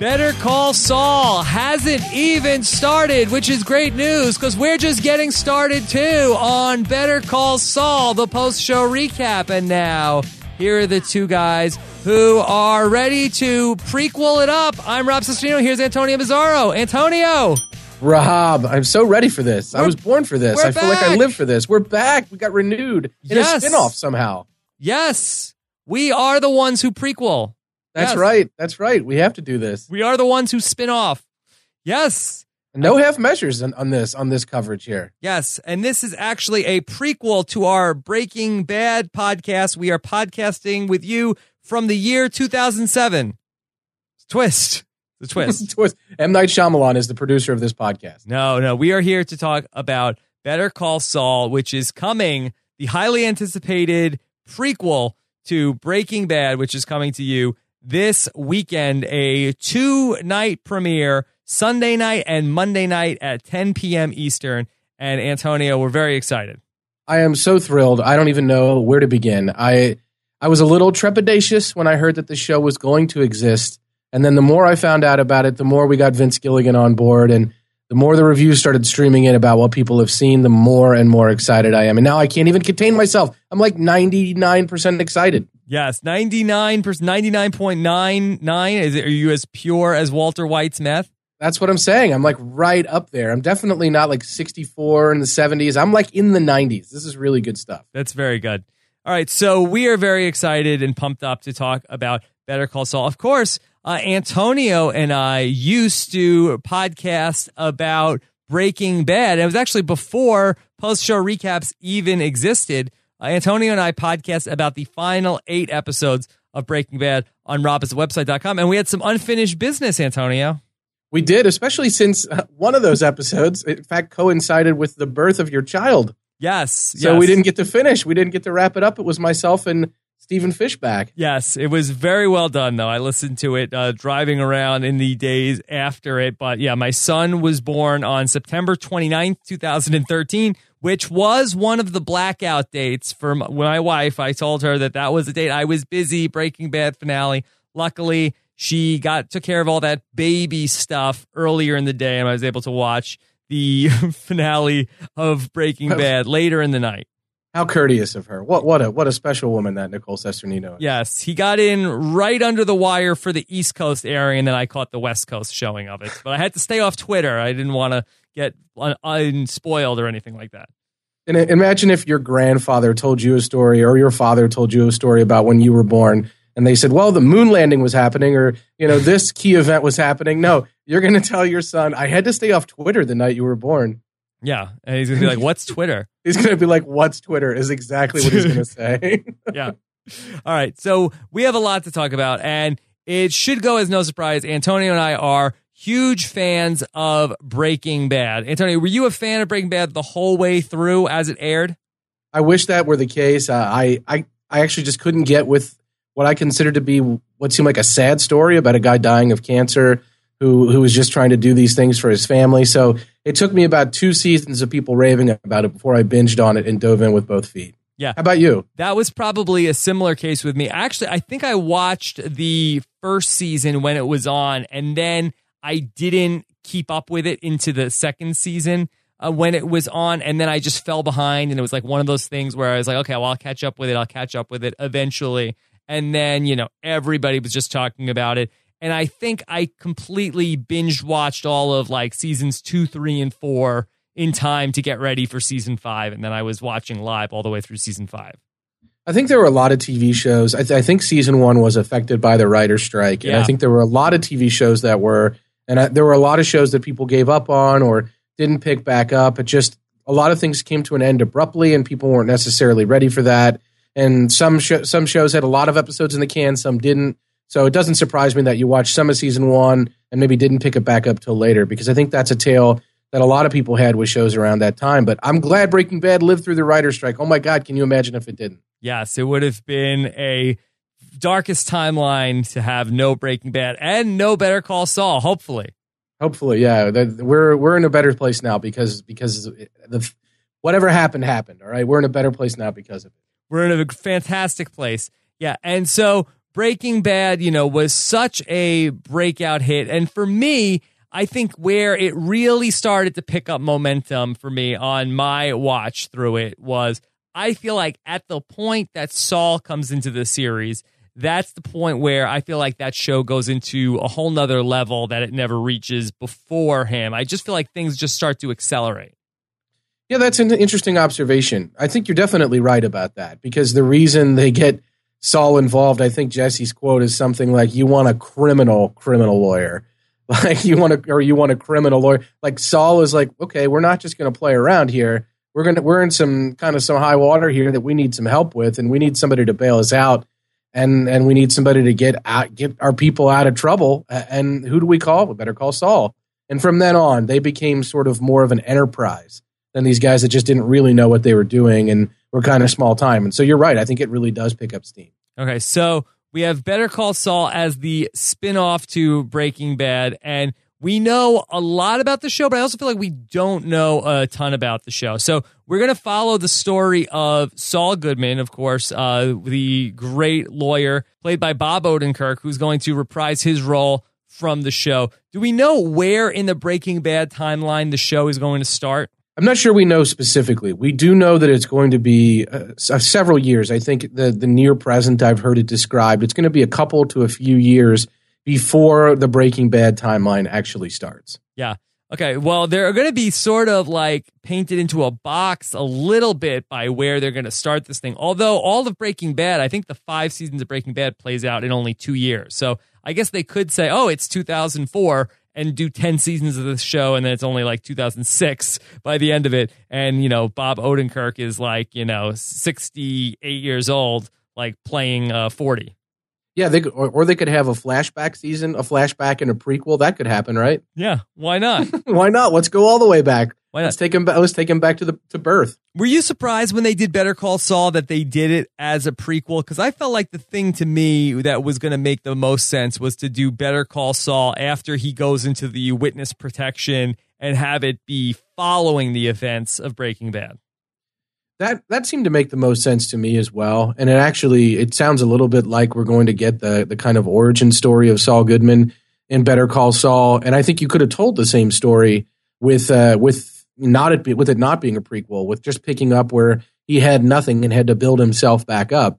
Better Call Saul hasn't even started, which is great news because we're just getting started too on Better Call Saul, the post show recap. And now, here are the two guys who are ready to prequel it up. I'm Rob Cesternino. Here's Antonio Bizzarro. Antonio. Rob, I'm so ready for this. I We're- was born for this. I feel like I live for this. We're back. We got renewed in Yes. a spinoff somehow. Yes, we are the ones who prequel. That's Yes. right. That's right. We have to do this. We are the ones who spin off. Yes. No half measures on, on this on this coverage here. Yes, and this is actually a prequel to our Breaking Bad podcast. We are podcasting with you from the year 2007. Twist. The twist. Twist. M Night Shyamalan is the producer of this podcast. no, no, we are here to talk about Better Call Saul, which is coming, the highly anticipated prequel to Breaking Bad, which is coming to you this weekend, a two night premiere, Sunday night and Monday night at 10 p.m. Eastern. And Antonio, we're very excited. I am so thrilled. I don't even know where to begin. I I was a little trepidatious when I heard that the show was going to exist, and then the more I found out about it, the more we got Vince Gilligan on board, and the more the reviews started streaming in about what people have seen, the more and more excited I am. And now I can't even contain myself. I'm like 99% excited. Yes, 99%, 99.99. Is it, are you as pure as Walter White's meth? That's what I'm saying. I'm like right up there. I'm definitely not like 64 in the 70s. I'm like in the 90s. This is really good stuff. That's very good. All right, so we are very excited and pumped up to talk about Better Call Saul. Of course, uh, Antonio and I used to podcast about Breaking Bad. It was actually before post show recaps even existed. Uh, Antonio and I podcast about the final eight episodes of Breaking Bad on robhasawebsite.com. And we had some unfinished business, Antonio. We did, especially since uh, one of those episodes, in fact, coincided with the birth of your child. Yes. So yes. we didn't get to finish. We didn't get to wrap it up. It was myself and Stephen Fishbach. Yes, it was very well done, though. I listened to it uh, driving around in the days after it. But yeah, my son was born on September 29th, 2013, which was one of the blackout dates for my wife. I told her that that was the date I was busy, Breaking Bad finale. Luckily, she got took care of all that baby stuff earlier in the day, and I was able to watch the finale of Breaking Bad later in the night. How courteous of her. What what a what a special woman that Nicole Cesternino is. Yes, he got in right under the wire for the East Coast airing, and then I caught the West Coast showing of it. But I had to stay off Twitter. I didn't want to get unspoiled or anything like that. And imagine if your grandfather told you a story or your father told you a story about when you were born and they said, well, the moon landing was happening or, you know, this key event was happening. No, you're going to tell your son, I had to stay off Twitter the night you were born. Yeah, and he's gonna be like, "What's Twitter?" He's going to be like, what's Twitter is exactly what he's going to say. yeah. All right. So we have a lot to talk about, and it should go as no surprise. Antonio and I are huge fans of Breaking Bad. Antonio, were you a fan of Breaking Bad the whole way through as it aired? I wish that were the case. Uh, I, I, I actually just couldn't get with what I consider to be what seemed like a sad story about a guy dying of cancer who who was just trying to do these things for his family. So it took me about two seasons of people raving about it before I binged on it and dove in with both feet. Yeah. How about you? That was probably a similar case with me. Actually, I think I watched the first season when it was on, and then I didn't keep up with it into the second season uh, when it was on, and then I just fell behind, and it was like one of those things where I was like, okay, well, I'll catch up with it. I'll catch up with it eventually, and then you know everybody was just talking about it, and I think I completely binge watched all of like seasons two, three, and four in time to get ready for season five, and then I was watching live all the way through season five. I think there were a lot of TV shows. I, th- I think season one was affected by the writer's strike, and I think there were a lot of TV shows that were, and I, there were a lot of shows that people gave up on or didn't pick back up. It just a lot of things came to an end abruptly, and people weren't necessarily ready for that. And some sh- some shows had a lot of episodes in the can, some didn't. So it doesn't surprise me that you watched some of season one and maybe didn't pick it back up till later, because I think that's a tale that a lot of people had with shows around that time. But I'm glad Breaking Bad lived through the writer's strike. Oh my God, can you imagine if it didn't? Yes, it would have been a darkest timeline to have no Breaking Bad and no Better Call Saul. Hopefully, Hopefully, yeah, we're we're in a better place now because because the whatever happened happened. All right, we're in a better place now because of it. we're in a fantastic place. Yeah, and so Breaking Bad, you know, was such a breakout hit. And for me, I think where it really started to pick up momentum for me on my watch through it was I feel like at the point that Saul comes into the series, that's the point where I feel like that show goes into a whole nother level that it never reaches before him. I just feel like things just start to accelerate. Yeah, that's an interesting observation. I think you're definitely right about that because the reason they get Saul involved, I think Jesse's quote is something like, "You want a criminal criminal lawyer." Like you want to, or you want a criminal lawyer. Like Saul is like, okay, we're not just going to play around here. We're gonna, we're in some kind of some high water here that we need some help with, and we need somebody to bail us out, and and we need somebody to get out, get our people out of trouble. And who do we call? We better call Saul. And from then on, they became sort of more of an enterprise than these guys that just didn't really know what they were doing and were kind of small time. And so you're right. I think it really does pick up steam. Okay, so we have Better Call Saul as the spin-off to Breaking Bad and we know a lot about the show, but I also feel like we don't know a ton about the show. So we're going to follow the story of Saul Goodman, of course, uh, the great lawyer played by Bob Odenkirk, who's going to reprise his role from the show. Do we know where in the Breaking Bad timeline the show is going to start? I'm not sure we know specifically. We do know that it's going to be uh, uh, several years. I think the the near present I've heard it described. It's going to be a couple to a few years before the Breaking Bad timeline actually starts. Yeah. Okay. Well, they're going to be sort of like painted into a box a little bit by where they're going to start this thing. Although all of Breaking Bad, I think the five seasons of Breaking Bad plays out in only two years. So I guess they could say, oh, it's 2004 and do 10 seasons of this show and then it's only like 2006 by the end of it and you know bob odenkirk is like you know 68 years old like playing uh, 40 yeah they could, or, or they could have a flashback season a flashback and a prequel that could happen right yeah why not why not let's go all the way back why not? Let's take him. Let's take him back to the to birth. Were you surprised when they did Better Call Saul that they did it as a prequel? Because I felt like the thing to me that was going to make the most sense was to do Better Call Saul after he goes into the witness protection and have it be following the events of Breaking Bad. That that seemed to make the most sense to me as well. And it actually it sounds a little bit like we're going to get the the kind of origin story of Saul Goodman in Better Call Saul. And I think you could have told the same story with uh, with not it with it not being a prequel, with just picking up where he had nothing and had to build himself back up.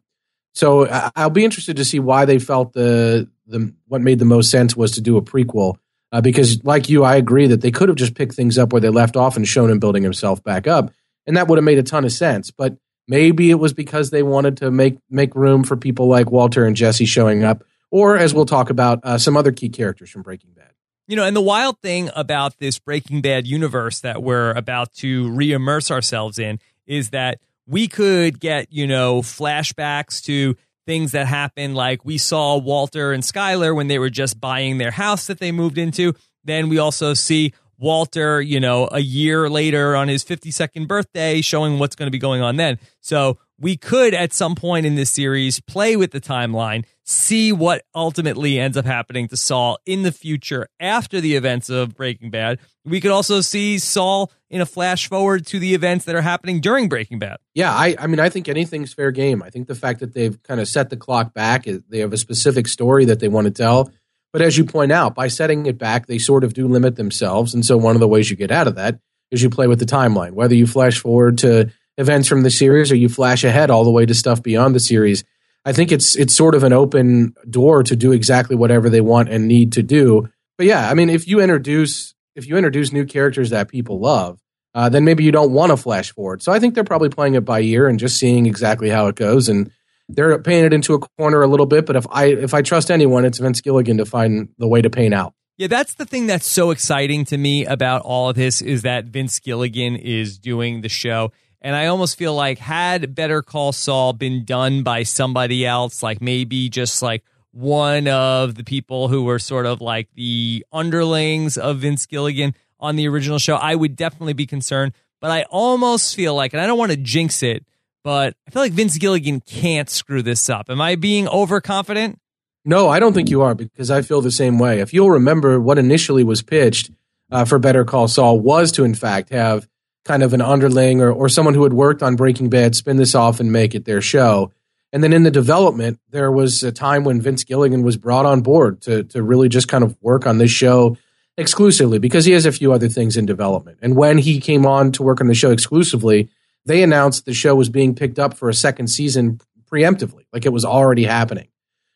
So I'll be interested to see why they felt the the what made the most sense was to do a prequel. Uh, because like you, I agree that they could have just picked things up where they left off and shown him building himself back up, and that would have made a ton of sense. But maybe it was because they wanted to make make room for people like Walter and Jesse showing up, or as we'll talk about, uh, some other key characters from Breaking Bad. You know, and the wild thing about this Breaking Bad universe that we're about to re immerse ourselves in is that we could get, you know, flashbacks to things that happened. Like we saw Walter and Skyler when they were just buying their house that they moved into. Then we also see Walter, you know, a year later on his 52nd birthday, showing what's going to be going on then. So we could at some point in this series play with the timeline, see what ultimately ends up happening to Saul in the future after the events of Breaking Bad. We could also see Saul in a flash forward to the events that are happening during Breaking Bad. Yeah, I, I mean, I think anything's fair game. I think the fact that they've kind of set the clock back, they have a specific story that they want to tell. But as you point out, by setting it back, they sort of do limit themselves. And so one of the ways you get out of that is you play with the timeline, whether you flash forward to events from the series or you flash ahead all the way to stuff beyond the series. I think it's it's sort of an open door to do exactly whatever they want and need to do. But yeah, I mean, if you introduce if you introduce new characters that people love, uh, then maybe you don't want to flash forward. So I think they're probably playing it by ear and just seeing exactly how it goes, and they're paying it into a corner a little bit. But if I if I trust anyone, it's Vince Gilligan to find the way to paint out. Yeah, that's the thing that's so exciting to me about all of this is that Vince Gilligan is doing the show. And I almost feel like had Better Call Saul been done by somebody else, like maybe just like one of the people who were sort of like the underlings of Vince Gilligan on the original show, I would definitely be concerned. But I almost feel like, and I don't want to jinx it, but I feel like Vince Gilligan can't screw this up. Am I being overconfident? No, I don't think you are because I feel the same way. If you'll remember what initially was pitched uh, for Better Call Saul was to, in fact, have kind of an underling or, or someone who had worked on Breaking Bad spin this off and make it their show. And then in the development, there was a time when Vince Gilligan was brought on board to to really just kind of work on this show exclusively because he has a few other things in development. And when he came on to work on the show exclusively, they announced the show was being picked up for a second season preemptively, like it was already happening.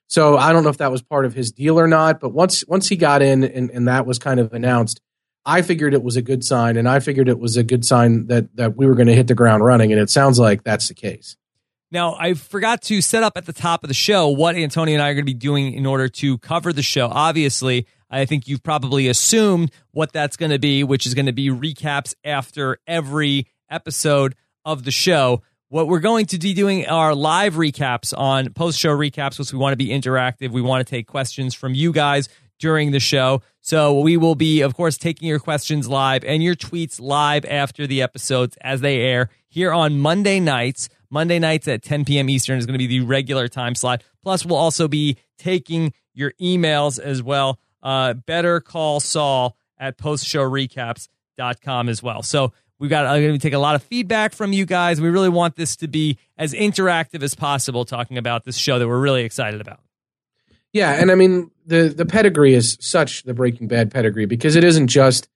So I don't know if that was part of his deal or not, but once once he got in and, and that was kind of announced, I figured it was a good sign, and I figured it was a good sign that that we were going to hit the ground running, and it sounds like that's the case. Now, I forgot to set up at the top of the show what Antonio and I are going to be doing in order to cover the show. Obviously, I think you've probably assumed what that's going to be, which is going to be recaps after every episode of the show. What we're going to be doing are live recaps on post show recaps, because we want to be interactive. We want to take questions from you guys during the show. So we will be, of course, taking your questions live and your tweets live after the episodes as they air here on Monday nights. Monday nights at 10 p.m. Eastern is going to be the regular time slot. Plus, we'll also be taking your emails as well. Uh, better call Saul at postshowrecaps.com as well. So we've got uh, going to take a lot of feedback from you guys. We really want this to be as interactive as possible, talking about this show that we're really excited about. Yeah, and I mean the the pedigree is such the Breaking Bad pedigree because it isn't just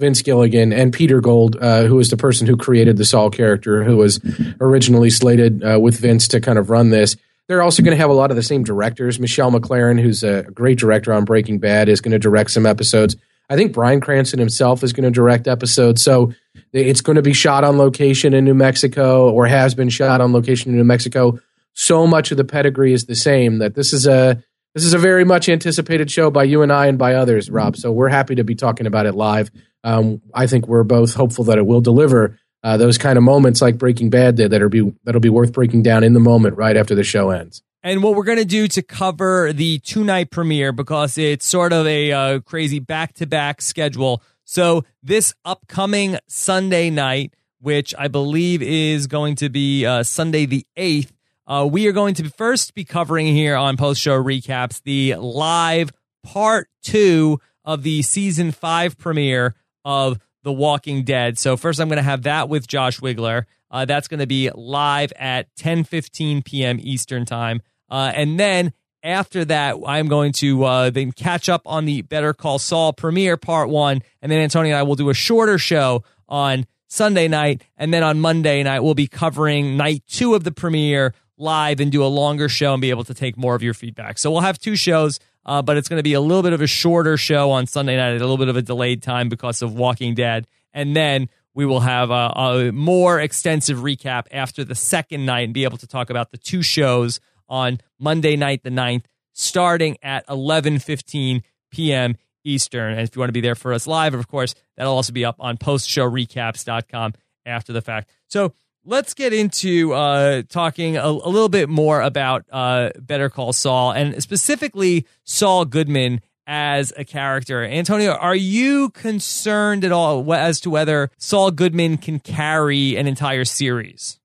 Vince Gilligan and Peter Gould, uh, who was the person who created the Saul character, who was originally slated uh, with Vince to kind of run this. They're also going to have a lot of the same directors. Michelle MacLaren, who's a great director on Breaking Bad, is going to direct some episodes. I think Bryan Cranston himself is going to direct episodes. So it's going to be shot on location in New Mexico or has been shot on location in New Mexico. So much of the pedigree is the same that this is a this is a very much anticipated show by you and I and by others, Rob. So we're happy to be talking about it live. Um, I think we're both hopeful that it will deliver uh, those kind of moments like Breaking Bad did that'll be that'll be worth breaking down in the moment right after the show ends. And what we're going to do to cover the two night premiere because it's sort of a uh, crazy back to back schedule. So this upcoming Sunday night, which I believe is going to be uh, Sunday the eighth. Uh, we are going to first be covering here on post show recaps the live part two of the season five premiere of The Walking Dead. So first, I'm going to have that with Josh Wigler. Uh, that's going to be live at 10:15 p.m. Eastern time, uh, and then after that, I'm going to uh, then catch up on the Better Call Saul premiere part one, and then Antonio and I will do a shorter show on Sunday night, and then on Monday night we'll be covering night two of the premiere live and do a longer show and be able to take more of your feedback. So we'll have two shows uh, but it's going to be a little bit of a shorter show on Sunday night, a little bit of a delayed time because of Walking Dead. And then we will have a, a, more extensive recap after the second night and be able to talk about the two shows on Monday night, the 9th, starting at 11.15 p.m. Eastern. And if you want to be there for us live, of course, that'll also be up on postshowrecaps.com after the fact. So let's get into uh, talking a, a, little bit more about uh, Better Call Saul and specifically Saul Goodman as a character. Antonio, are you concerned at all as to whether Saul Goodman can carry an entire series?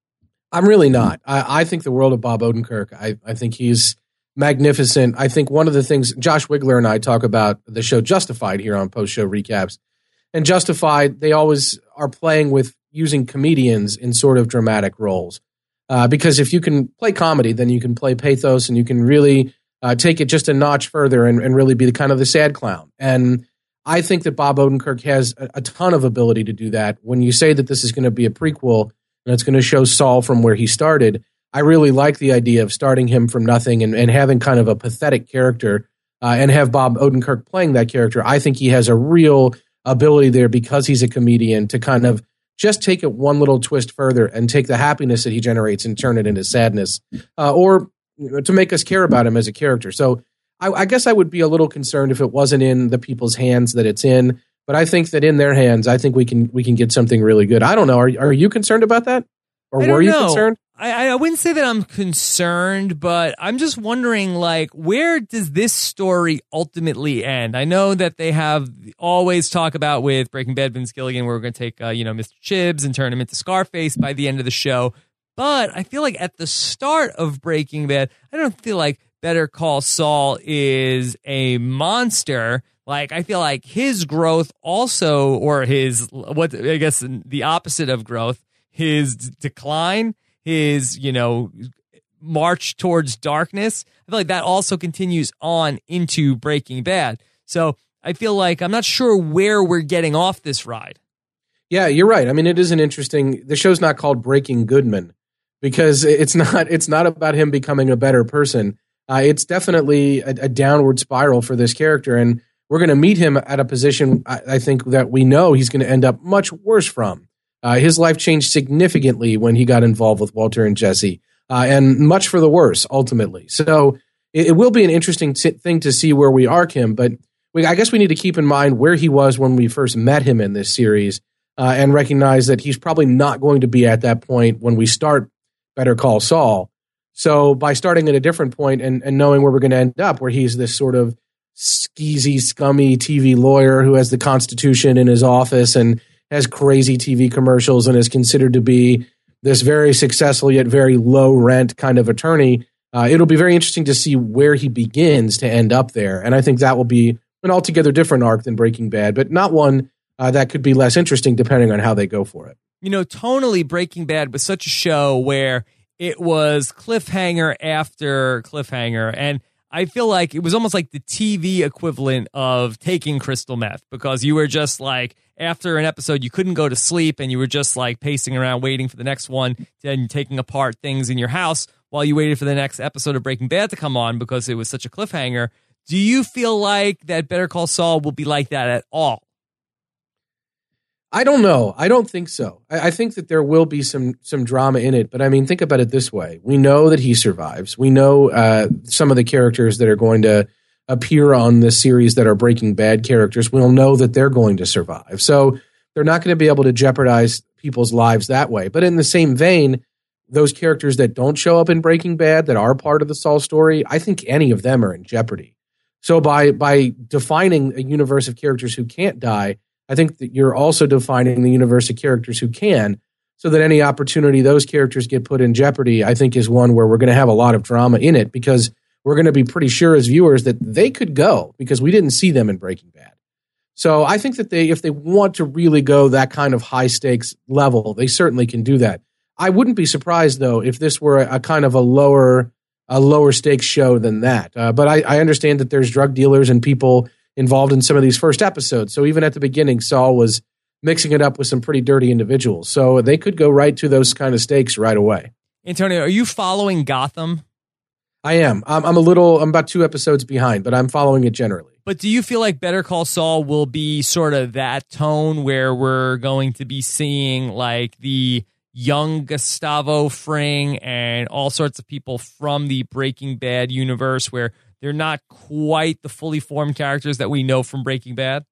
I'm really not. I, I think the world of Bob Odenkirk. I, I think he's magnificent. I think one of the things Josh Wigler and I talk about the show Justified here on post show recaps. And Justified, they always are playing with using comedians in sort of dramatic roles. Uh, because if you can play comedy, then you can play pathos and you can really uh, take it just a notch further and, and, really be the kind of the sad clown. And I think that Bob Odenkirk has a, a ton of ability to do that. When you say that this is going to be a prequel and it's going to show Saul from where he started, I really like the idea of starting him from nothing and, and having kind of a pathetic character uh, and have Bob Odenkirk playing that character. I think he has a real ability there because he's a comedian to kind of just take it one little twist further and take the happiness that he generates and turn it into sadness, uh, or to make us care about him as a character. So I, I, guess I would be a little concerned if it wasn't in the people's hands that it's in. But I think that in their hands, I think we can we can get something really good. I don't know. Are are you concerned about that, or were you know. concerned? I, I wouldn't say that I'm concerned, but I'm just wondering, like, where does this story ultimately end? I know that they have always talk about with Breaking Bad, Vince Gilligan, where we're going to take, uh, you know, Mr. Chips and turn him into Scarface by the end of the show. But I feel like at the start of Breaking Bad, I don't feel like Better Call Saul is a monster. Like I feel like his growth also, or his what I guess the opposite of growth, his decline his, you know, march towards darkness. I feel like that also continues on into Breaking Bad. So I feel like I'm not sure where we're getting off this ride. Yeah, you're right. I mean, it is an interesting. The show's not called Breaking Goodman because it's not. It's not about him becoming a better person. Uh, it's definitely a, a, downward spiral for this character, and we're going to meet him at a position I, I think that we know he's going to end up much worse from. Uh, his life changed significantly when he got involved with Walter and Jesse, uh, and much for the worse ultimately. So it, it will be an interesting t- thing to see where we arc him, but we, I guess we need to keep in mind where he was when we first met him in this series, uh, and recognize that he's probably not going to be at that point when we start Better Call Saul. So by starting at a different point and, and knowing where we're going to end up, where he's this sort of skeezy, scummy TV lawyer who has the Constitution in his office and has crazy TV commercials and is considered to be this very successful yet very low rent kind of attorney. Uh, it'll be very interesting to see where he begins to end up there, and I think that will be an altogether different arc than Breaking Bad, but not one uh, that could be less interesting depending on how they go for it. You know, tonally, Breaking Bad was such a show where it was cliffhanger after cliffhanger, and I feel like it was almost like the TV equivalent of taking crystal meth because you were just like after an episode you couldn't go to sleep and you were just like pacing around waiting for the next one and taking apart things in your house while you waited for the next episode of Breaking Bad to come on because it was such a cliffhanger. Do you feel like that Better Call Saul will be like that at all? I don't know. I don't think so. I, I, think that there will be some some drama in it, but I mean, think about it this way: we know that he survives. We know uh, some of the characters that are going to appear on this series that are Breaking Bad characters. We'll know that they're going to survive. So they're not going to be able to jeopardize people's lives that way. But in the same vein, those characters that don't show up in Breaking Bad that are part of the Saul story, I think any of them are in jeopardy. So by by defining a universe of characters who can't die I think that you're also defining the universe of characters who can, so that any opportunity those characters get put in jeopardy, I think is one where we're going to have a lot of drama in it because we're going to be pretty sure as viewers that they could go because we didn't see them in Breaking Bad. So I think that they, if they want to really go that kind of high stakes level, they certainly can do that. I wouldn't be surprised though if this were a, kind of a lower, a lower stakes show than that. Uh, but I, I understand that there's drug dealers and people involved in some of these first episodes. So even at the beginning, Saul was mixing it up with some pretty dirty individuals. So they could go right to those kind of stakes right away. Antonio, are you following Gotham? I am. I'm, I'm a little, I'm about two episodes behind, but I'm following it generally. But do you feel like Better Call Saul will be sort of that tone where we're going to be seeing like the young Gustavo Fring and all sorts of people from the Breaking Bad universe where they're not quite the fully formed characters that we know from Breaking Bad.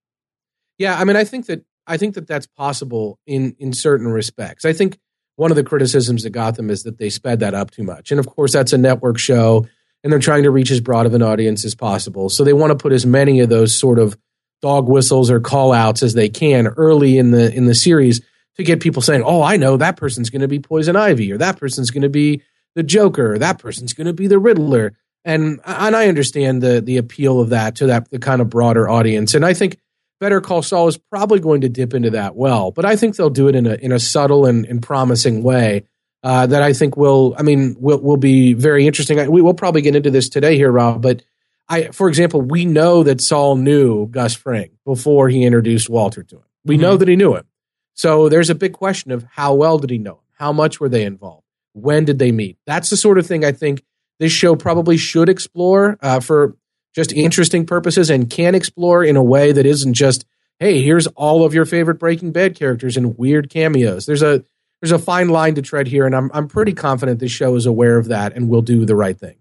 Yeah, I mean, I think that I think that that's possible in in certain respects. I think one of the criticisms of Gotham is that they sped that up too much, and of course, that's a network show, and they're trying to reach as broad of an audience as possible. So they want to put as many of those sort of dog whistles or call outs as they can early in the in the series to get people saying, "Oh, I know that person's going to be Poison Ivy, or that person's going to be the Joker, or that person's going to be the Riddler." And and I understand the the appeal of that to that the kind of broader audience, and I think Better Call Saul is probably going to dip into that well, but I think they'll do it in a in a subtle and, and promising way uh, that I think will I mean will will be very interesting. We will probably get into this today here, Rob, but. I, for example, we know that Saul knew Gus Fring before he introduced Walter to him. We mm-hmm. know that he knew him. So there's a big question of how well did he know him? How much were they involved? When did they meet? That's the sort of thing I think this show probably should explore uh, for just interesting purposes and can explore in a way that isn't just hey here's all of your favorite breaking bad characters and weird cameos. There's a there's a fine line to tread here and i'm, I'm pretty confident this show is aware of that and will do the right thing.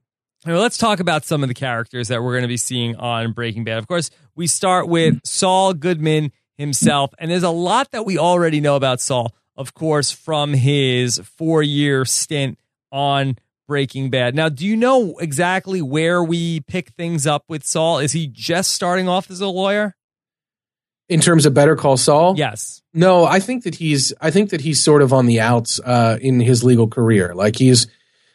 Well, let's talk about some of the characters that we're going to be seeing on Breaking Bad. Of course, we start with Saul Goodman himself, and there's a lot that we already know about Saul, of course, from his four year stint on Breaking Bad. Now, do you know exactly where we pick things up with Saul? Is he just starting off as a lawyer? In terms of Better Call Saul? Yes. No, I think that he's I think that he's sort of on the outs uh, in his legal career. Like he's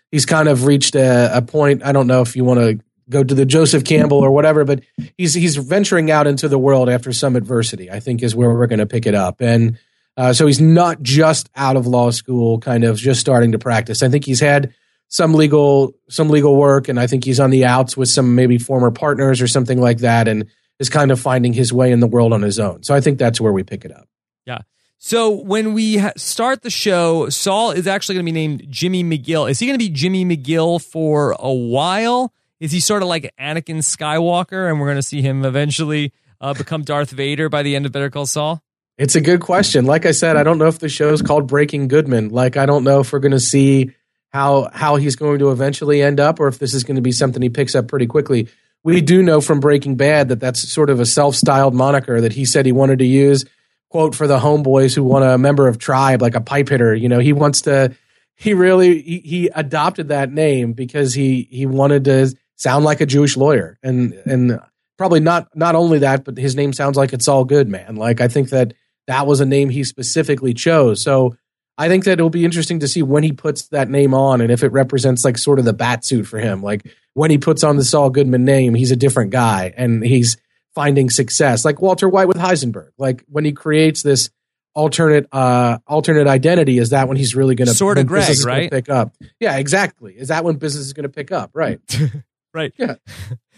he's kind of reached a, a point. I don't know if you want to go to the Joseph Campbell or whatever, but he's he's venturing out into the world after some adversity. I think is where we're going to pick it up, and uh, so he's not just out of law school, kind of just starting to practice. I think he's had some legal some legal work, and I think he's on the outs with some maybe former partners or something like that, and is kind of finding his way in the world on his own. So I think that's where we pick it up. Yeah. So when we ha- start the show, Saul is actually going to be named Jimmy McGill. Is he going to be Jimmy McGill for a while? Is he sort of like Anakin Skywalker, and we're going to see him eventually uh, become Darth Vader by the end of Better Call Saul? It's a good question. Like I said, I don't know if the show is called Breaking Goodman. Like I don't know if we're going to see how how he's going to eventually end up, or if this is going to be something he picks up pretty quickly. We do know from Breaking Bad that that's sort of a self-styled moniker that he said he wanted to use. Quote for the homeboys who want a member of tribe, like a pipe hitter. You know, he wants to. He really he, he adopted that name because he he wanted to sound like a Jewish lawyer, and and probably not not only that, but his name sounds like it's all good, man. Like I think that that was a name he specifically chose. So I think that it'll be interesting to see when he puts that name on and if it represents like sort of the bat suit for him. Like when he puts on the Saul Goodman name, he's a different guy and he's finding success. Like Walter White with Heisenberg. Like when he creates this alternate uh alternate identity, is that when he's really gonna sort of Greg, right? Pick up. Yeah, exactly. Is that when business is gonna pick up? Right. right. Yeah.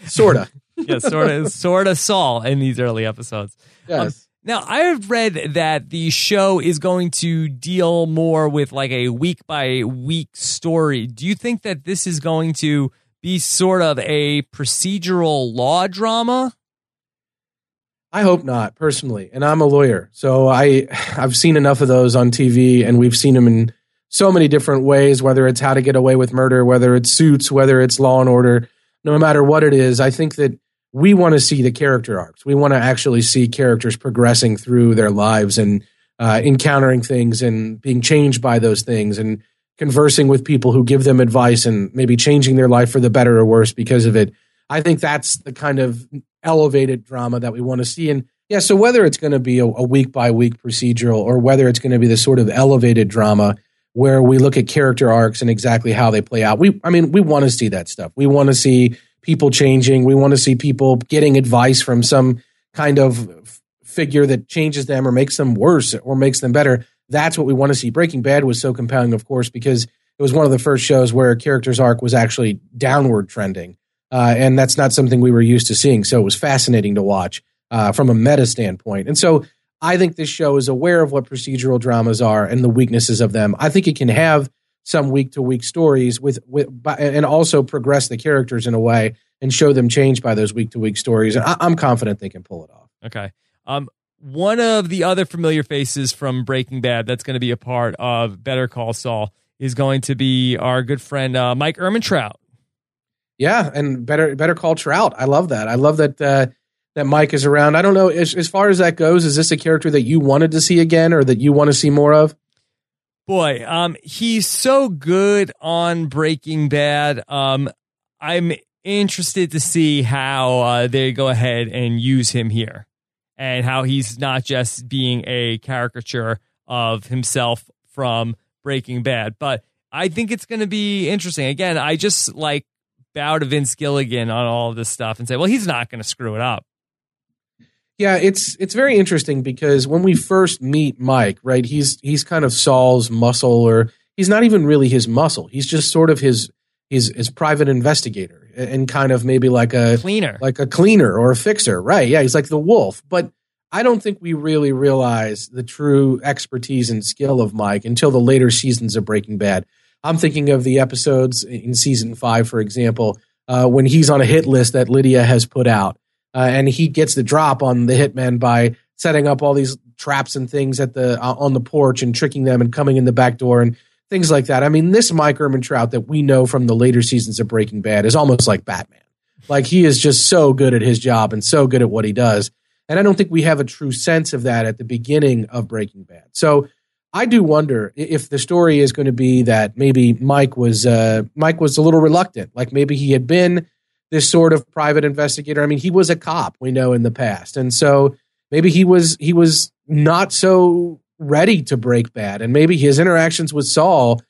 Sorta. yeah, sort of sort of Saul in these early episodes. Yes. Um, now, I have read that the show is going to deal more with like a week by week story. Do you think that this is going to be sort of a procedural law drama? I hope not, personally. And I'm a lawyer, so I I've seen enough of those on TV, and we've seen them in so many different ways. Whether it's How to Get Away with Murder, whether it's Suits, whether it's Law and Order, no matter what it is, I think that we want to see the character arcs. We want to actually see characters progressing through their lives and uh, encountering things and being changed by those things and conversing with people who give them advice and maybe changing their life for the better or worse because of it. I think that's the kind of elevated drama that we want to see. And yeah, so whether it's going to be a, a week by week procedural or whether it's going to be the sort of elevated drama where we look at character arcs and exactly how they play out, we, I mean, we want to see that stuff. We want to see people changing. We want to see people getting advice from some kind of figure that changes them or makes them worse or makes them better. That's what we want to see. Breaking Bad was so compelling, of course, because it was one of the first shows where a character's arc was actually downward trending. Uh, and that's not something we were used to seeing. So it was fascinating to watch uh, from a meta standpoint. And so I think this show is aware of what procedural dramas are and the weaknesses of them. I think it can have some week to week stories with with and also progress the characters in a way and show them change by those week to week stories. And I, am confident they can pull it off. Okay. Um, one of the other familiar faces from Breaking Bad that's going to be a part of Better Call Saul is going to be our good friend uh, Mike Ehrmantraut. Yeah, and better better call Trout. I love that. I love that uh, that Mike is around. I don't know as, as far as that goes. Is this a character that you wanted to see again, or that you want to see more of? Boy, um, he's so good on Breaking Bad. Um, I'm interested to see how uh, they go ahead and use him here, and how he's not just being a caricature of himself from Breaking Bad. But I think it's going to be interesting. Again, I just like bow to Vince Gilligan on all of this stuff and say, well, he's not going to screw it up. Yeah, it's it's very interesting because when we first meet Mike, right, he's he's kind of Saul's muscle, or he's not even really his muscle. He's just sort of his his his private investigator and kind of maybe like a cleaner, like a cleaner or a fixer, right? Yeah, he's like the wolf. But I don't think we really realize the true expertise and skill of Mike until the later seasons of Breaking Bad. I'm thinking of the episodes in season five, for example, uh, when he's on a hit list that Lydia has put out uh, and he gets the drop on the hitman by setting up all these traps and things at the uh, on the porch and tricking them and coming in the back door and things like that. I mean, this Mike Ehrmantraut that we know from the later seasons of Breaking Bad is almost like Batman. Like he is just so good at his job and so good at what he does. And I don't think we have a true sense of that at the beginning of Breaking Bad. So I do wonder if the story is going to be that maybe Mike was uh, Mike was a little reluctant, like maybe he had been this sort of private investigator. I mean, he was a cop, we know in the past. And so maybe he was he was not so ready to break bad and maybe his interactions with Saul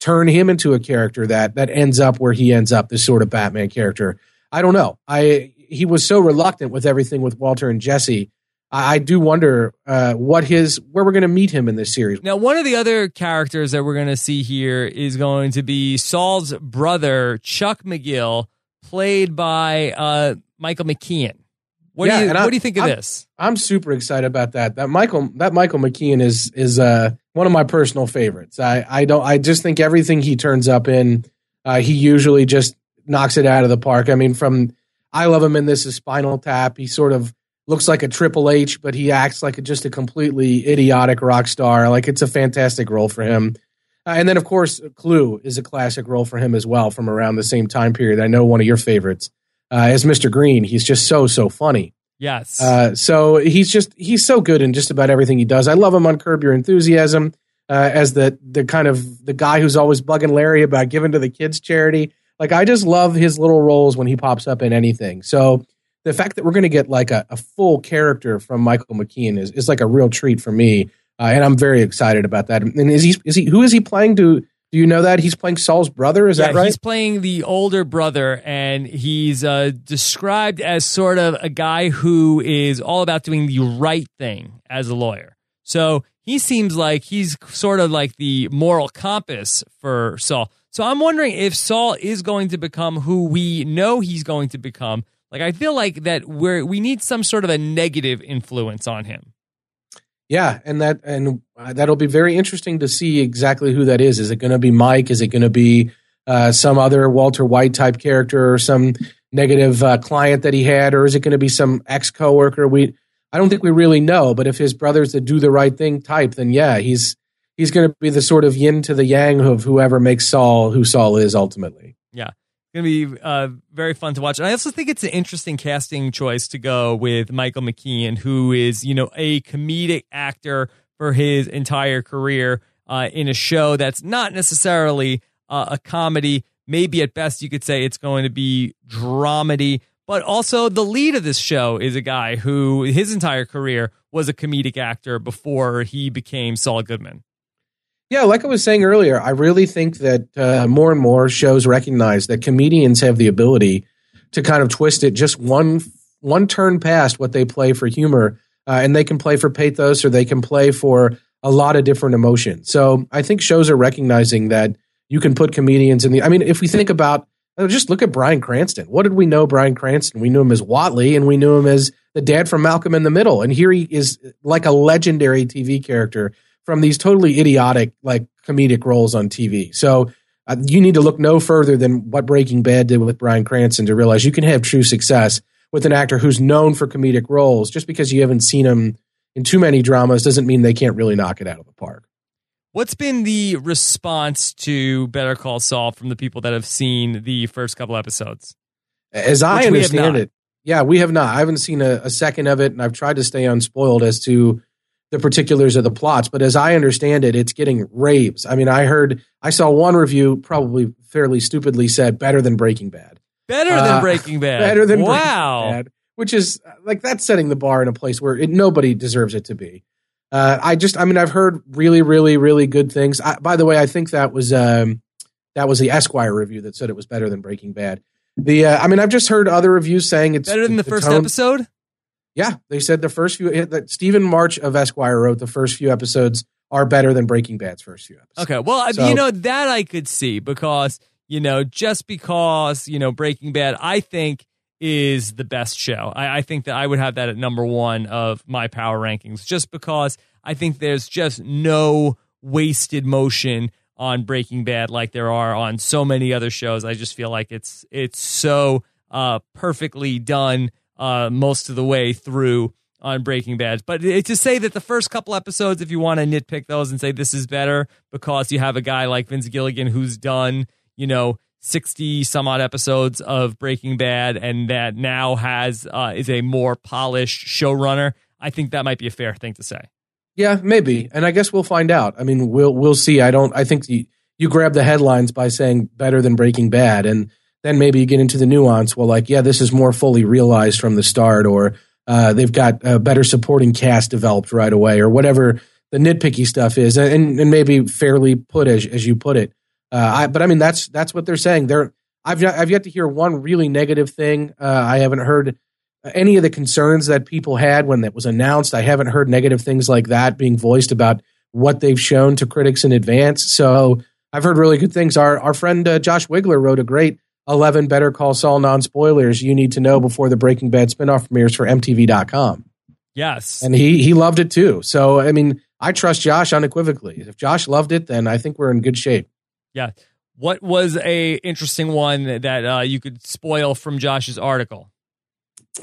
turn him into a character that that ends up where he ends up this sort of Batman character. I don't know. I he was so reluctant with everything with Walter and Jesse. I, I do wonder uh, what his where we're going to meet him in this series. Now, one of the other characters that we're going to see here is going to be Saul's brother, Chuck McGill, played by uh, Michael McKean. What Yeah, do you and I- What do you think of I'm- this? I'm super excited about that. That Michael that Michael McKean is is uh, one of my personal favorites. I I don't I just think everything he turns up in, uh, he usually just knocks it out of the park. I mean, from I love him in this is Spinal Tap. He sort of looks like a Triple H, but he acts like a, just a completely idiotic rock star. Like it's a fantastic role for him. Uh, and then of course Clue is a classic role for him as well from around the same time period. I know one of your favorites uh, as Mr. Green. He's just so so funny. Yes. Uh, so he's just he's so good in just about everything he does. I love him on Curb Your Enthusiasm uh, as the the kind of the guy who's always bugging Larry about giving to the kids charity. Like I just love his little roles when he pops up in anything. So the fact that we're going to get like a, a full character from Michael McKean is, is like a real treat for me, uh, and I'm very excited about that. And is he is he who is he playing? Do do you know that he's playing Saul's brother? Is that right? He's playing the older brother, and he's uh, described as sort of a guy who is all about doing the right thing as a lawyer. So he seems like he's sort of like the moral compass for Saul. So I'm wondering if Saul is going to become who we know he's going to become. Like I feel like that we're we need some sort of a negative influence on him. Yeah, and that and uh, that'll be very interesting to see exactly who that is. Is it going to be Mike? Is it going to be uh, some other Walter White type character or some negative uh, client that he had, or is it going to be some ex coworker? We I don't think we really know. But if his brother's the do the right thing type, then yeah, he's he's going to be the sort of yin to the yang of whoever makes Saul who Saul is ultimately. Yeah. Going to be uh, very fun to watch. And I also think it's an interesting casting choice to go with Michael McKean, who is, you know, a comedic actor for his entire career uh, in a show that's not necessarily uh, a comedy. Maybe at best you could say it's going to be dramedy. But also, the lead of this show is a guy who his entire career was a comedic actor before he became Saul Goodman. Yeah, like I was saying earlier, I really think that uh, more and more shows recognize that comedians have the ability to kind of twist it just one one turn past what they play for humor, uh, and they can play for pathos or they can play for a lot of different emotions. So I think shows are recognizing that you can put comedians in the. I mean, if we think about uh, just look at Bryan Cranston. What did we know Bryan Cranston? We knew him as Whatley, and we knew him as the dad from Malcolm in the Middle, and here he is like a legendary TV character from these totally idiotic like comedic roles on TV. So uh, you need to look no further than what Breaking Bad did with Bryan Cranston to realize you can have true success with an actor who's known for comedic roles. Just because you haven't seen him in too many dramas doesn't mean they can't really knock it out of the park. What's been the response to Better Call Saul from the people that have seen the first couple episodes? As I Which understand it, yeah, we have not. I haven't seen a, a second of it, and I've tried to stay unspoiled as to the particulars of the plots. But as I understand it, it's getting raves. I mean, I heard, I saw one review, probably fairly stupidly said, better than Breaking Bad. Better Uh, than Breaking Bad. Better than wow. Breaking Bad, which is like that's setting the bar in a place where it, nobody deserves it to be. Uh, I just, I mean, I've heard really, really, really good things. I, by the way, I think that was um, that was the Esquire review that said it was better than Breaking Bad. The, uh, I mean, I've just heard other reviews saying it's Better than the first tone- episode? Yeah, they said the first few that Stephen Marche of Esquire wrote the first few episodes are better than Breaking Bad's first few episodes. Okay. Well, So- you know, that I could see because, you know, just because, you know, Breaking Bad, I think is the best show. I, I think that I would have that at number one of my power rankings just because I think there's just no wasted motion on Breaking Bad like there are on so many other shows. I just feel like it's it's so uh, perfectly done uh, most of the way through on Breaking Bad. But to say that the first couple episodes, if you want to nitpick those and say this is better because you have a guy like Vince Gilligan who's done, you know, 60 some odd episodes of Breaking Bad and that now has uh, is a more polished showrunner, I think that might be a fair thing to say. Yeah, maybe, and I guess we'll find out. I mean, we'll we'll see. I don't. I think you you grab the headlines by saying better than Breaking Bad, and then maybe you get into the nuance. Well, like, yeah, this is more fully realized from the start, or uh, they've got a better supporting cast developed right away, or whatever the nitpicky stuff is, and and maybe fairly put as as you put it. Uh, I, but I mean, that's that's what they're saying. They're I've I've yet to hear one really negative thing. Uh, I haven't heard any of the concerns that people had when that was announced. I haven't heard negative things like that being voiced about what they've shown to critics in advance. So I've heard really good things. Our our friend uh, Josh Wigler wrote a great 11 Better Call Saul non spoilers you need to know before the Breaking Bad spinoff premieres for MTV.com. Yes. And he he loved it too. So I mean, I trust Josh unequivocally. If Josh loved it, then I think we're in good shape. Yeah. What was a interesting one that uh, you could spoil from Josh's article?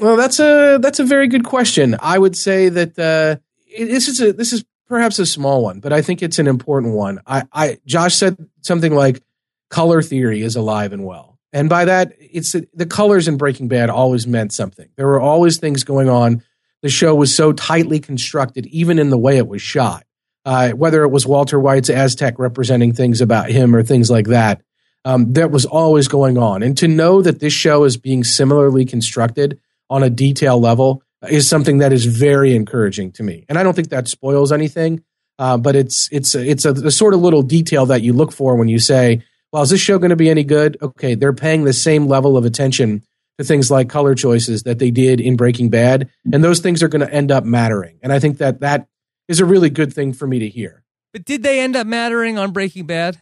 Well, that's a that's a very good question. I would say that uh, this is a this is perhaps a small one, but I think it's an important one. I, I Josh said something like color theory is alive and well, and by that, it's the colors in Breaking Bad always meant something. There were always things going on. The show was so tightly constructed, even in the way it was shot. Uh, whether it was Walter White's Aztek representing things about him or things like that, um, that was always going on. And to know that this show is being similarly constructed on a detail level is something that is very encouraging to me. And I don't think that spoils anything, uh, but it's it's it's a, a, sort of little detail that you look for when you say, "Well, is this show going to be any good?" Okay, they're paying the same level of attention to things like color choices that they did in Breaking Bad, and those things are going to end up mattering. And I think that that is a really good thing for me to hear. But did they end up mattering on Breaking Bad?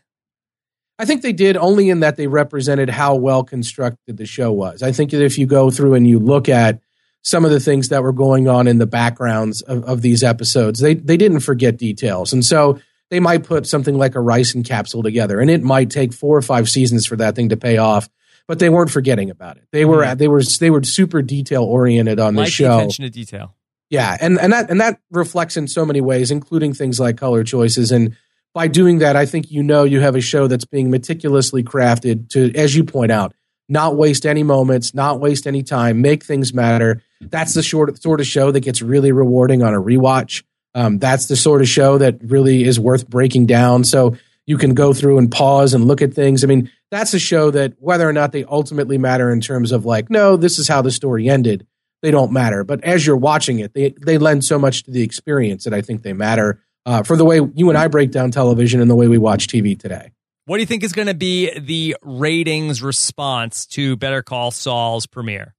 I think they did only in that they represented how well constructed the show was. I think that if you go through and you look at some of the things that were going on in the backgrounds of, of these episodes. They they didn't forget details, and so they might put something like a ricin capsule together, and it might take four or five seasons for that thing to pay off. But they weren't forgetting about it. They were mm-hmm. they were they were super detail oriented on the show. Attention to detail. Yeah, and and that and that reflects in so many ways, including things like color choices. And by doing that, I think you know you have a show that's being meticulously crafted to, as you point out, not waste any moments, not waste any time, make things matter. That's the short, sort of show that gets really rewarding on a rewatch. Um, that's the sort of show that really is worth breaking down. So you can go through and pause and look at things. I mean, that's a show that whether or not they ultimately matter in terms of like, no, this is how the story ended, they don't matter. But as you're watching it, they, they lend so much to the experience that I think they matter uh, for the way you and I break down television and the way we watch TV today. What do you think is going to be the ratings response to Better Call Saul's premiere?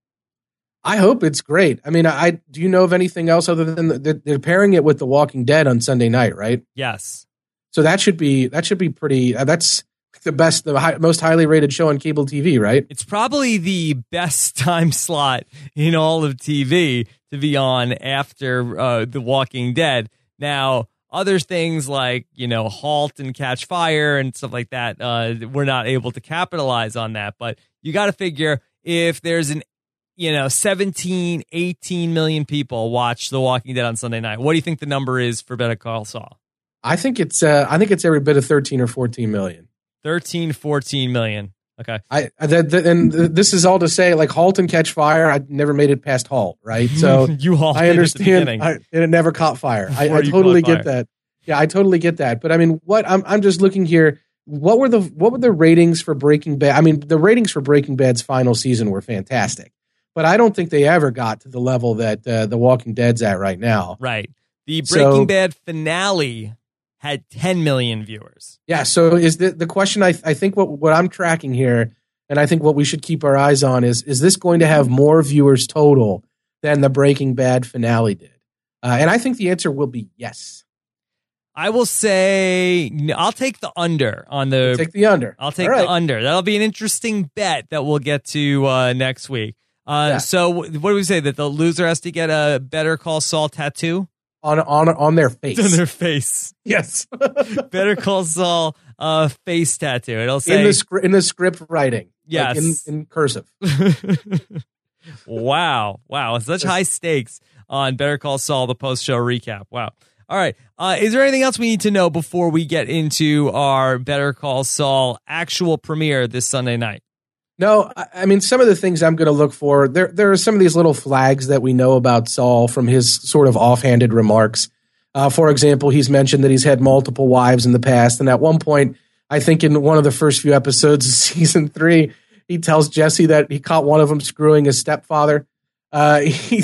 I hope it's great. I mean, I do you know of anything else other than the, they're pairing it with The Walking Dead on Sunday night, right? Yes. So that should be that should be pretty. Uh, that's the best, the high, most highly rated show on cable TV, right? It's probably the best time slot in all of TV to be on after uh, The Walking Dead. Now, other things like you know halt and catch fire and stuff like that uh, we're not able to capitalize on that but you got to figure if there's an you know 17 18 million people watch the walking dead on sunday night what do you think the number is for better call saul i think it's uh, i think it's every bit of 13 or 14 million 13 14 million Okay. I and this is all to say, like halt and catch fire. I never made it past halt, right? So you halt. I understand, I, and it never caught fire. I, I totally get fire. that. Yeah, I totally get that. But I mean, what I'm I'm just looking here. What were the what were the ratings for Breaking Bad? I mean, the ratings for Breaking Bad's final season were fantastic, but I don't think they ever got to the level that uh, The Walking Dead's at right now. Right. The Breaking so, Bad finale had 10 million viewers. Yeah. So is the, the question I, I think what, what I'm tracking here, and I think what we should keep our eyes on is is this going to have more viewers total than the Breaking Bad finale did? Uh, and I think the answer will be yes. I will say I'll take the under on the take the under. I'll take right. the under. That'll be an interesting bet that we'll get to uh, next week. Uh, yeah. So what do we say that the loser has to get a Better Call Saul tattoo? on on on their face. On their face. Yes. Better Call Saul uh, face tattoo. It'll say in the script in the script writing. Yes. Like in, in cursive. wow. Wow. Such high stakes on Better Call Saul, the post show recap. Wow. All right. Uh, is there anything else we need to know before we get into our Better Call Saul actual premiere this Sunday night? No, I mean some of the things I'm going to look for. There, there are some of these little flags that we know about Saul from his sort of offhanded remarks. Uh, for example, he's mentioned that he's had multiple wives in the past, and at one point, I think in one of the first few episodes of season three, he tells Jesse that he caught one of them screwing his stepfather. Uh, he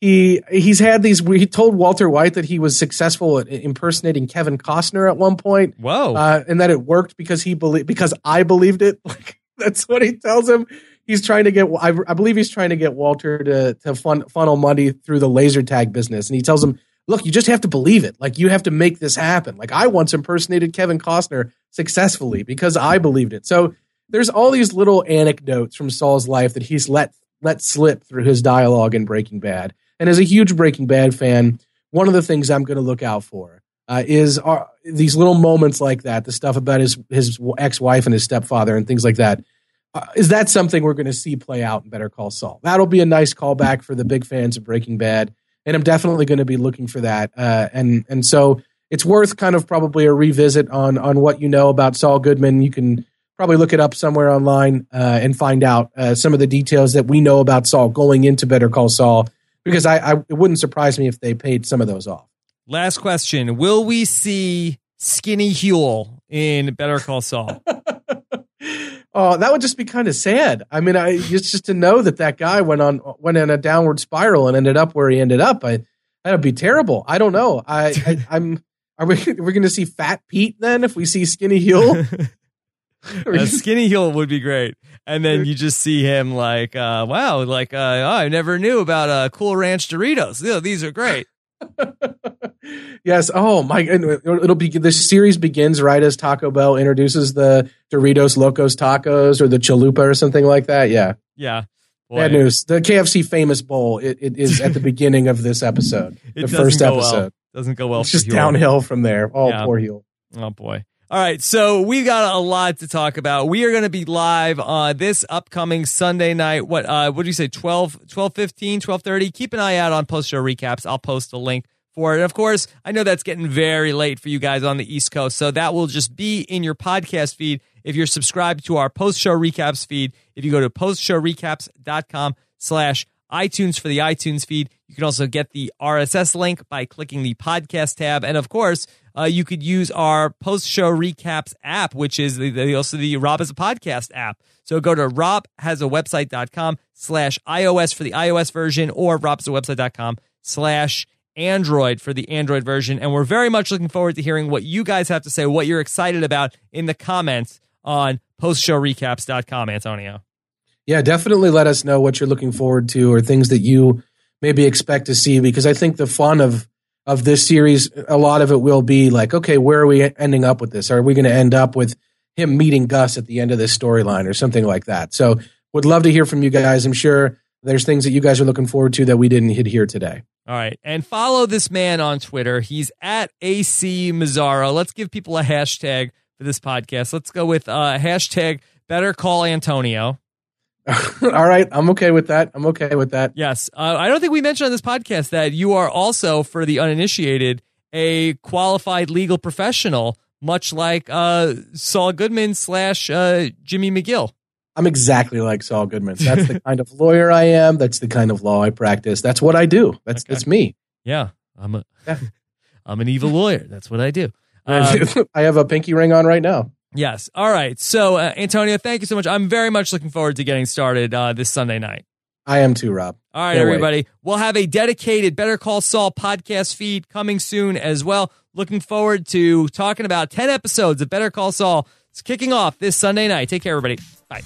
he he's had these. He told Walter White that he was successful at impersonating Kevin Costner at one point. Whoa! Uh, and that it worked because he believed because I believed it. Like that's what he tells him. he's trying to get. I, I believe he's trying to get Walter to to fun, funnel money through the laser tag business, and he tells him, "Look, you just have to believe it. Like you have to make this happen. Like I once impersonated Kevin Costner successfully because I believed it." So there's all these little anecdotes from Saul's life that he's let let slip through his dialogue in Breaking Bad. And as a huge Breaking Bad fan, one of the things I'm going to look out for uh, is uh, these little moments like that, the stuff about his his ex wife and his stepfather and things like that. Uh, is that something we're going to see play out in Better Call Saul? That'll be a nice callback for the big fans of Breaking Bad, and I'm definitely going to be looking for that. Uh, and and so it's worth kind of probably a revisit on on what you know about Saul Goodman. You can probably look it up somewhere online uh, and find out some of the details that we know about Saul going into Better Call Saul. Because I, I it wouldn't surprise me if they paid some of those off. Last question: Will we see Skinny Huell in Better Call Saul? oh, that would just be kind of sad. I mean, I just just to know that that guy went on went in a downward spiral and ended up where he ended up. I that would be terrible. I don't know. I, I am Are we we're going to see Fat Pete then if we see Skinny Huell? a skinny Huell would be great. And then you just see him like, uh, wow, like, uh, oh, I never knew about uh, Cool Ranch Doritos. Oh, these are great. yes. Oh my! It'll be the series begins right as Taco Bell introduces the Doritos Locos Tacos or the Chalupa or something like that. Yeah. Yeah. Boy. Bad news. The KFC famous bowl. It, it is at the beginning of this episode. the first episode well. doesn't go well. It's just downhill from there. Oh, yeah. poor Huell. Oh boy. All right, so we've got a lot to talk about. We are going to be live uh, this upcoming Sunday night. What uh, what do you say? 12, 12 15, 12 30? Keep an eye out on post show recaps. I'll post a link for it. And of course, I know that's getting very late for you guys on the East Coast, so that will just be in your podcast feed if you're subscribed to our post show recaps feed. If you go to postshowrecaps.com slash iTunes for the iTunes feed, you can also get the RSS link by clicking the podcast tab. And of course, uh, you could use our post show recaps app, which is the, the, also the Rob Has a Podcast app. So go to robhasawebsite.com slash iOS for the iOS version or robhasawebsite.com slash Android for the Android version. And we're very much looking forward to hearing what you guys have to say, what you're excited about in the comments on postshowrecaps.com, Antonio. Yeah, definitely let us know what you're looking forward to or things that you maybe expect to see because I think the fun of of this series, a lot of it will be like, okay, where are we ending up with this? Are we going to end up with him meeting Gus at the end of this storyline or something like that? So, would love to hear from you guys. I'm sure there's things that you guys are looking forward to that we didn't hit here today. All right. And follow this man on Twitter. He's at AC Mazzaro. Let's give people a hashtag for this podcast. Let's go with uh, hashtag better call Antonio. All right, I'm okay with that. I'm okay with that. Yes, uh, I don't think we mentioned on this podcast that you are also, for the uninitiated, a qualified legal professional, much like uh, Saul Goodman slash uh, Jimmy McGill. I'm exactly like Saul Goodman. That's the kind of lawyer I am. That's the kind of law I practice. That's what I do. That's okay. that's me. Yeah, I'm a, yeah. I'm an evil lawyer. That's what I do. Um, I have a pinky ring on right now. Yes. All right. So, uh, Antonio, thank you so much. I'm very much looking forward to getting started uh, this Sunday night. I am too, Rob. All right, Can't everybody. Wait. We'll have a dedicated Better Call Saul podcast feed coming soon as well. Looking forward to talking about 10 episodes of Better Call Saul. It's kicking off this Sunday night. Take care, everybody. Bye.